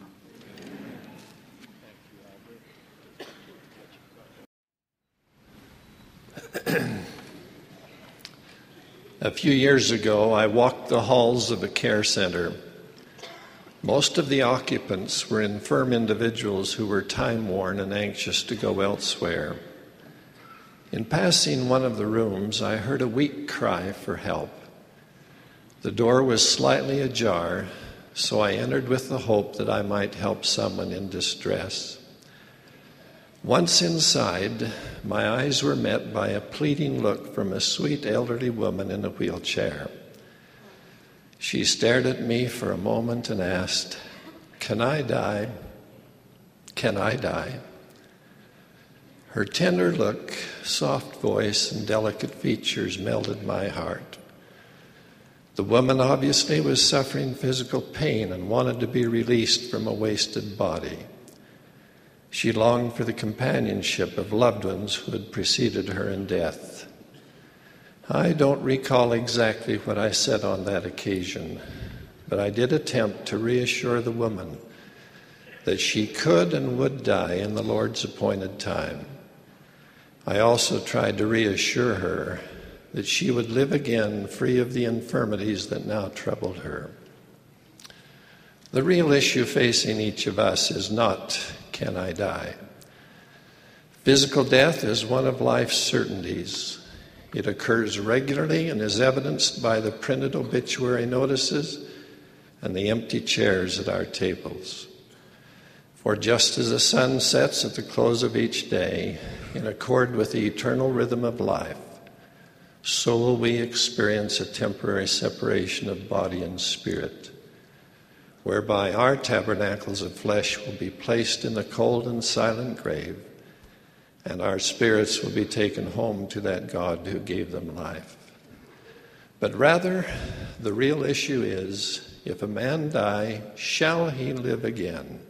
a few years ago, I walked the halls of a care center. Most of the occupants were infirm individuals who were time worn and anxious to go elsewhere. In passing one of the rooms, I heard a weak cry for help. The door was slightly ajar, so I entered with the hope that I might help someone in distress. Once inside, my eyes were met by a pleading look from a sweet elderly woman in a wheelchair. She stared at me for a moment and asked, Can I die? Can I die? Her tender look, soft voice, and delicate features melted my heart. The woman obviously was suffering physical pain and wanted to be released from a wasted body. She longed for the companionship of loved ones who had preceded her in death. I don't recall exactly what I said on that occasion, but I did attempt to reassure the woman that she could and would die in the Lord's appointed time. I also tried to reassure her that she would live again free of the infirmities that now troubled her. The real issue facing each of us is not, can I die? Physical death is one of life's certainties. It occurs regularly and is evidenced by the printed obituary notices and the empty chairs at our tables. For just as the sun sets at the close of each day, in accord with the eternal rhythm of life, so will we experience a temporary separation of body and spirit, whereby our tabernacles of flesh will be placed in the cold and silent grave, and our spirits will be taken home to that God who gave them life. But rather, the real issue is if a man die, shall he live again?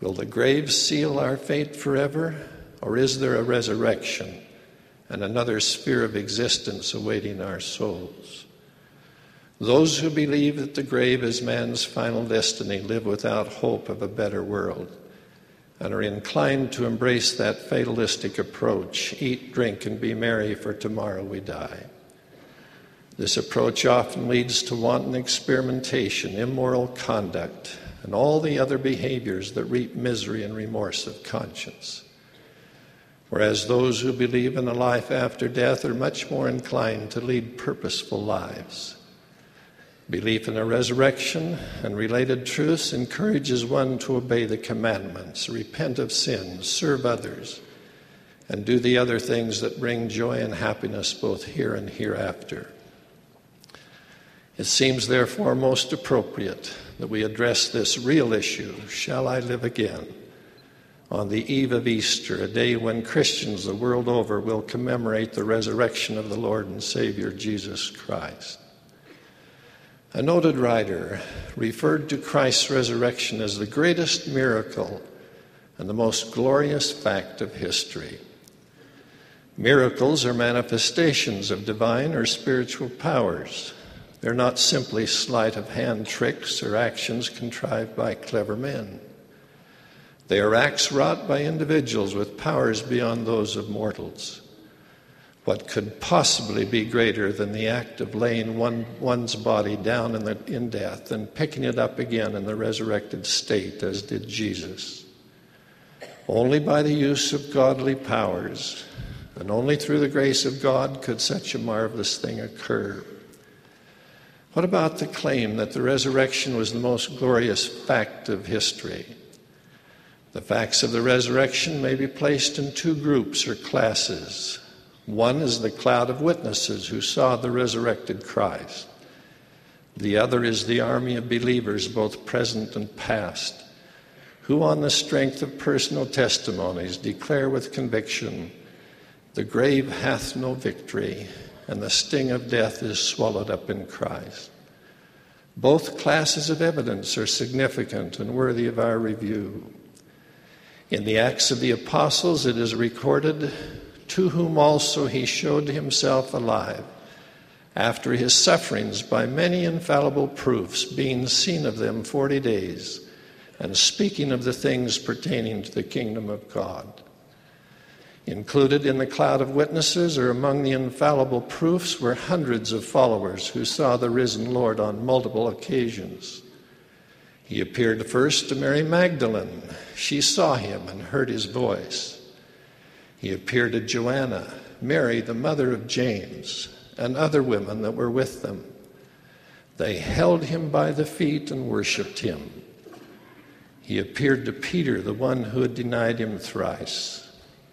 Will the grave seal our fate forever, or is there a resurrection? and another sphere of existence awaiting our souls. Those who believe that the grave is man's final destiny live without hope of a better world and are inclined to embrace that fatalistic approach eat, drink, and be merry, for tomorrow we die. This approach often leads to wanton experimentation, immoral conduct, and all the other behaviors that reap misery and remorse of conscience whereas those who believe in a life after death are much more inclined to lead purposeful lives. Belief in a resurrection and related truths encourages one to obey the commandments, repent of sins, serve others, and do the other things that bring joy and happiness both here and hereafter. It seems, therefore, most appropriate that we address this real issue shall I live again? on the eve of Easter, a day when Christians the world over will commemorate the resurrection of the Lord and Savior Jesus Christ. A noted writer referred to Christ's resurrection as the greatest miracle and the most glorious fact of history. Miracles are manifestations of divine or spiritual powers. They're not simply sleight of hand tricks or actions contrived by clever men. They are acts wrought by individuals with powers beyond those of mortals. What could possibly be greater than the act of laying one, one's body down in, the, in death and picking it up again in the resurrected state, as did Jesus? Only by the use of godly powers and only through the grace of God could such a marvelous thing occur. What about the claim that the resurrection was the most glorious fact of history? The facts of the resurrection may be placed in two groups or classes. One is the cloud of witnesses who saw the resurrected Christ. The other is the army of believers, both present and past, who, on the strength of personal testimonies, declare with conviction the grave hath no victory, and the sting of death is swallowed up in Christ. Both classes of evidence are significant and worthy of our review. In the Acts of the Apostles, it is recorded to whom also he showed himself alive after his sufferings by many infallible proofs, being seen of them forty days, and speaking of the things pertaining to the kingdom of God. Included in the cloud of witnesses or among the infallible proofs were hundreds of followers who saw the risen Lord on multiple occasions. He appeared first to Mary Magdalene. She saw him and heard his voice. He appeared to Joanna, Mary, the mother of James, and other women that were with them. They held him by the feet and worshiped him. He appeared to Peter, the one who had denied him thrice.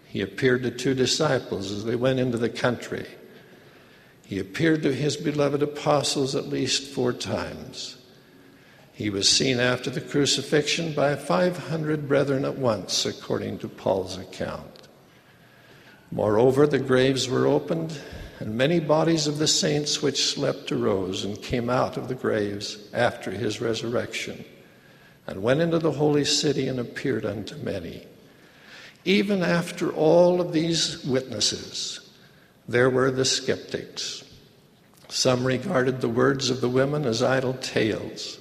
He appeared to two disciples as they went into the country. He appeared to his beloved apostles at least four times. He was seen after the crucifixion by 500 brethren at once, according to Paul's account. Moreover, the graves were opened, and many bodies of the saints which slept arose and came out of the graves after his resurrection, and went into the holy city and appeared unto many. Even after all of these witnesses, there were the skeptics. Some regarded the words of the women as idle tales.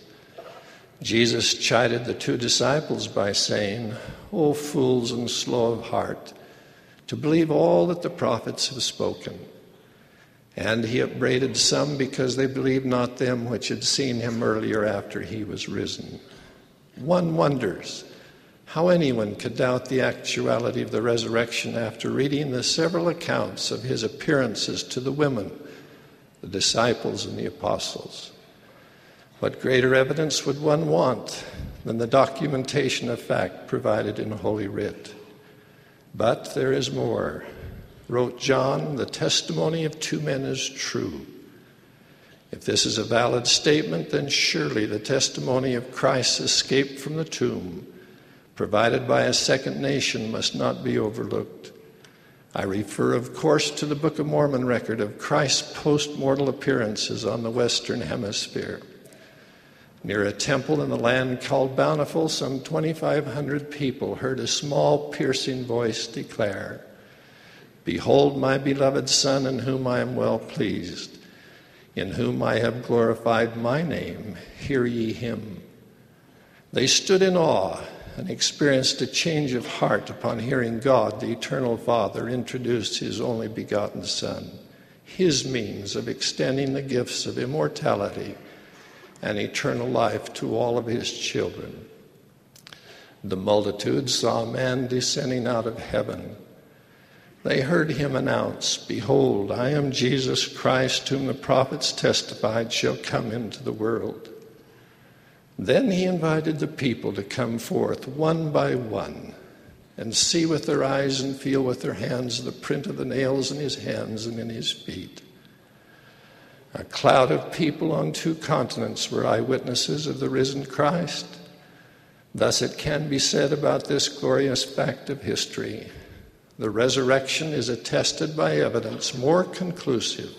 Jesus chided the two disciples by saying, O fools and slow of heart! To believe all that the prophets have spoken. And he upbraided some because they believed not them which had seen him earlier after he was risen. One wonders how anyone could doubt the actuality of the resurrection after reading the several accounts of his appearances to the women, the disciples, and the apostles. What greater evidence would one want than the documentation of fact provided in Holy Writ? But there is more. Wrote John, the testimony of two men is true. If this is a valid statement, then surely the testimony of Christ's escape from the tomb, provided by a second nation, must not be overlooked. I refer, of course, to the Book of Mormon record of Christ's post mortal appearances on the Western Hemisphere. Near a temple in the land called Bountiful, some 2,500 people heard a small, piercing voice declare, Behold my beloved Son, in whom I am well pleased, in whom I have glorified my name. Hear ye him. They stood in awe and experienced a change of heart upon hearing God, the Eternal Father, introduce His only begotten Son, His means of extending the gifts of immortality and eternal life to all of his children. The multitude saw a man descending out of heaven. They heard him announce, Behold, I am Jesus Christ, whom the prophets testified shall come into the world. Then he invited the people to come forth one by one and see with their eyes and feel with their hands the print of the nails in his hands and in his feet. A cloud of people on two continents were eyewitnesses of the risen Christ. Thus, it can be said about this glorious fact of history the resurrection is attested by evidence more conclusive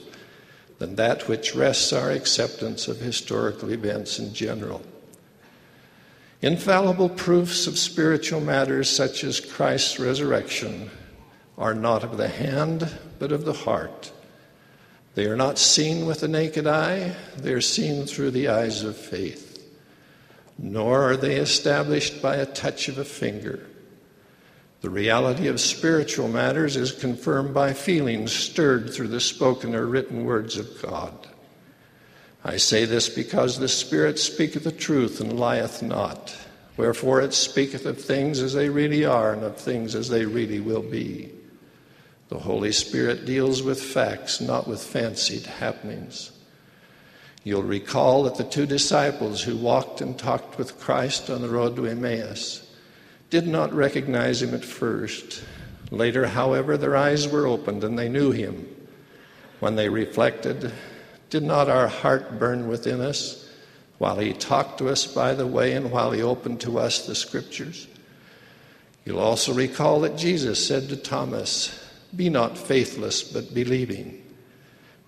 than that which rests our acceptance of historical events in general. Infallible proofs of spiritual matters, such as Christ's resurrection, are not of the hand, but of the heart. They are not seen with the naked eye, they are seen through the eyes of faith. Nor are they established by a touch of a finger. The reality of spiritual matters is confirmed by feelings stirred through the spoken or written words of God. I say this because the Spirit speaketh the truth and lieth not. Wherefore it speaketh of things as they really are and of things as they really will be. The Holy Spirit deals with facts, not with fancied happenings. You'll recall that the two disciples who walked and talked with Christ on the road to Emmaus did not recognize him at first. Later, however, their eyes were opened and they knew him. When they reflected, did not our heart burn within us while he talked to us by the way and while he opened to us the scriptures? You'll also recall that Jesus said to Thomas, Be not faithless, but believing.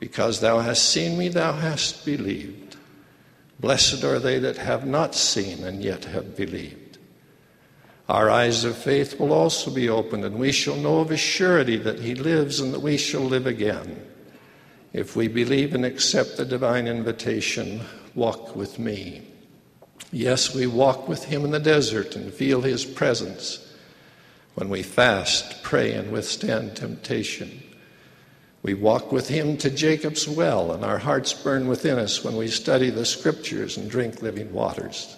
Because thou hast seen me, thou hast believed. Blessed are they that have not seen and yet have believed. Our eyes of faith will also be opened, and we shall know of a surety that He lives and that we shall live again. If we believe and accept the divine invitation, walk with me. Yes, we walk with Him in the desert and feel His presence when we fast, pray, and withstand temptation. We walk with Him to Jacob's well, and our hearts burn within us when we study the Scriptures and drink living waters.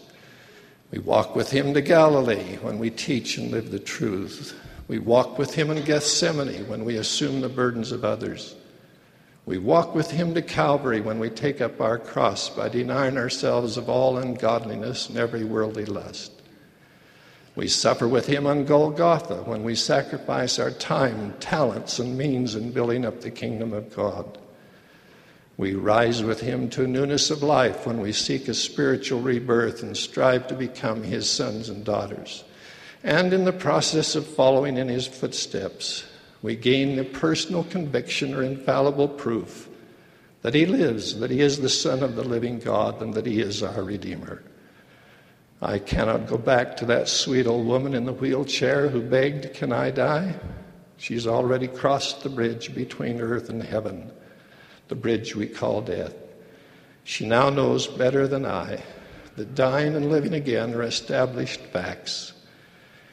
We walk with him to Galilee when we teach and live the truth. We walk with him in Gethsemane when we assume the burdens of others. We walk with him to Calvary when we take up our cross by denying ourselves of all ungodliness and every worldly lust. We suffer with him on Golgotha when we sacrifice our time, talents, and means in building up the kingdom of God. We rise with him to newness of life when we seek a spiritual rebirth and strive to become his sons and daughters. And in the process of following in his footsteps, we gain the personal conviction or infallible proof that he lives, that he is the Son of the living God, and that he is our Redeemer. I cannot go back to that sweet old woman in the wheelchair who begged, Can I die? She's already crossed the bridge between earth and heaven the bridge we call death. She now knows better than I that dying and living again are established facts.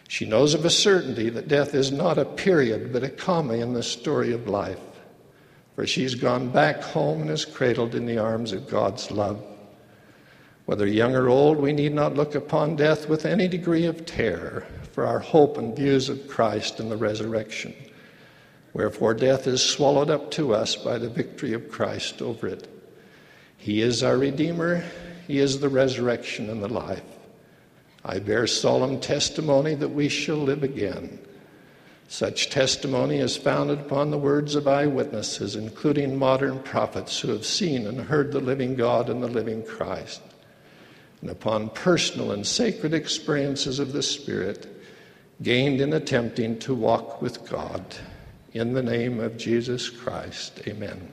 She knows of a certainty that death is not a period, but a comma in the story of life. For she's gone back home and is cradled in the arms of God's love. Whether young or old, we need not look upon death with any degree of terror, for our hope and views of Christ and the resurrection. Wherefore, death is swallowed up to us by the victory of Christ over it. He is our Redeemer, He is the resurrection and the life. I bear solemn testimony that we shall live again. Such testimony is founded upon the words of eyewitnesses, including modern prophets who have seen and heard the living God and the living Christ, and upon personal and sacred experiences of the Spirit gained in attempting to walk with God. In the name of Jesus Christ, amen.